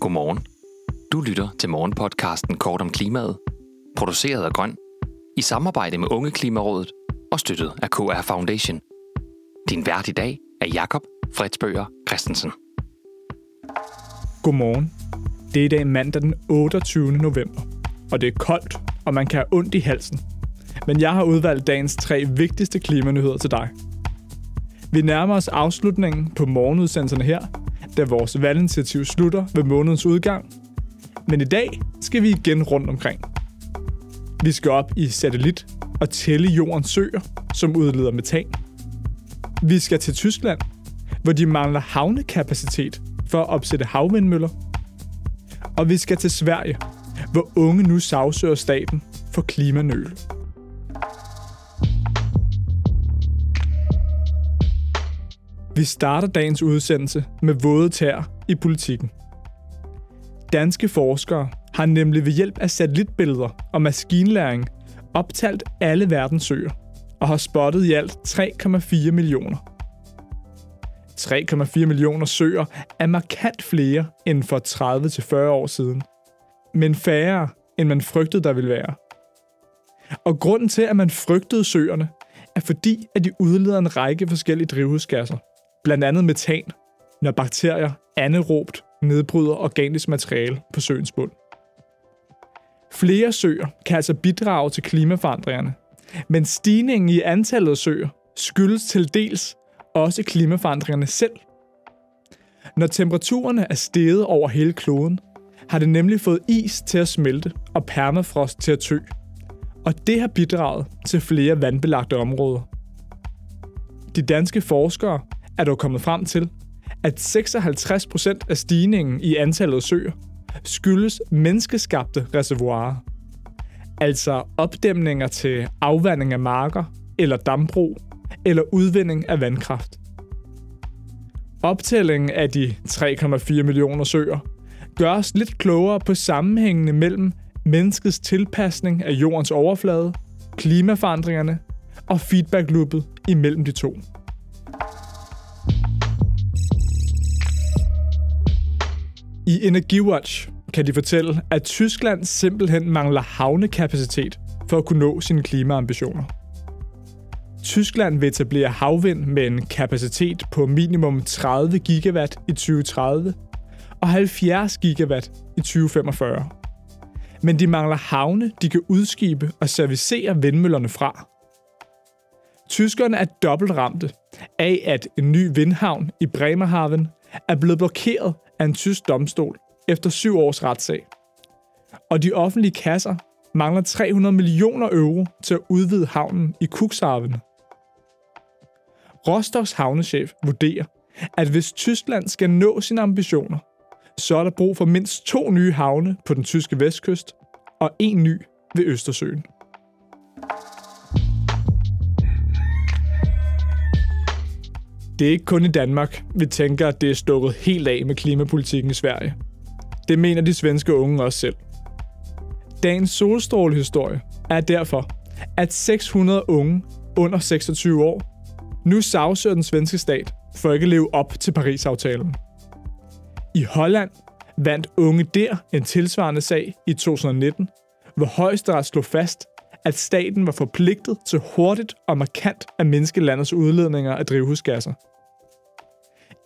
Godmorgen. Du lytter til morgenpodcasten Kort om klimaet, produceret af Grøn, i samarbejde med Unge Klimarådet og støttet af KR Foundation. Din vært i dag er Jakob Fredsbøger Christensen. Godmorgen. Det er i dag mandag den 28. november, og det er koldt, og man kan have ondt i halsen. Men jeg har udvalgt dagens tre vigtigste klimanyheder til dig. Vi nærmer os afslutningen på morgenudsendelserne her, da vores valginitiativ slutter ved månedens udgang. Men i dag skal vi igen rundt omkring. Vi skal op i satellit og tælle jordens søer, som udleder metan. Vi skal til Tyskland, hvor de mangler havnekapacitet for at opsætte havvindmøller. Og vi skal til Sverige, hvor unge nu sagsøger staten for klimanøl. Vi starter dagens udsendelse med våde tær i politikken. Danske forskere har nemlig ved hjælp af satellitbilleder og maskinlæring optalt alle verdens søer og har spottet i alt 3,4 millioner. 3,4 millioner søer er markant flere end for 30-40 år siden, men færre end man frygtede der ville være. Og grunden til, at man frygtede søerne, er fordi, at de udleder en række forskellige drivhusgasser – blandt andet metan, når bakterier anaerobt nedbryder organisk materiale på søens bund. Flere søer kan altså bidrage til klimaforandringerne, men stigningen i antallet af søer skyldes til dels også klimaforandringerne selv. Når temperaturerne er steget over hele kloden, har det nemlig fået is til at smelte og permafrost til at tø. Og det har bidraget til flere vandbelagte områder. De danske forskere er dog kommet frem til, at 56 procent af stigningen i antallet af søer skyldes menneskeskabte reservoirer. Altså opdæmninger til afvanding af marker eller dambrug eller udvinding af vandkraft. Optællingen af de 3,4 millioner søer gør os lidt klogere på sammenhængene mellem menneskets tilpasning af jordens overflade, klimaforandringerne og feedbackloopet imellem de to. I Energiwatch kan de fortælle, at Tyskland simpelthen mangler havnekapacitet for at kunne nå sine klimaambitioner. Tyskland vil etablere havvind med en kapacitet på minimum 30 gigawatt i 2030 og 70 gigawatt i 2045. Men de mangler havne, de kan udskibe og servicere vindmøllerne fra. Tyskerne er dobbelt ramte af, at en ny vindhavn i Bremerhaven er blevet blokeret af en tysk domstol efter syv års retssag. Og de offentlige kasser mangler 300 millioner euro til at udvide havnen i Cuxhaven. Rostocks havnechef vurderer, at hvis Tyskland skal nå sine ambitioner, så er der brug for mindst to nye havne på den tyske vestkyst og en ny ved Østersøen. Det er ikke kun i Danmark, vi tænker, at det er stukket helt af med klimapolitikken i Sverige. Det mener de svenske unge også selv. Dagens solstrålehistorie er derfor, at 600 unge under 26 år nu sagsøger den svenske stat for ikke at leve op til Paris-aftalen. I Holland vandt unge der en tilsvarende sag i 2019, hvor højesteret slog fast, at staten var forpligtet til hurtigt og markant at mindske landets udledninger af drivhusgasser –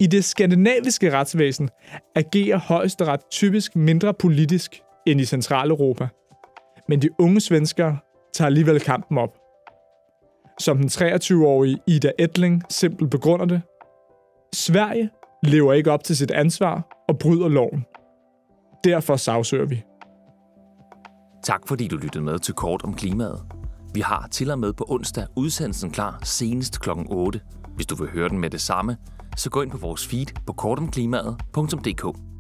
i det skandinaviske retsvæsen agerer højesteret typisk mindre politisk end i Centraleuropa. Men de unge svenskere tager alligevel kampen op. Som den 23-årige Ida Edling simpelt begrunder det, Sverige lever ikke op til sit ansvar og bryder loven. Derfor sagsøger vi. Tak fordi du lyttede med til Kort om klimaet. Vi har til og med på onsdag udsendelsen klar senest kl. 8. Hvis du vil høre den med det samme, så gå ind på vores feed på kortomklimaet.dk.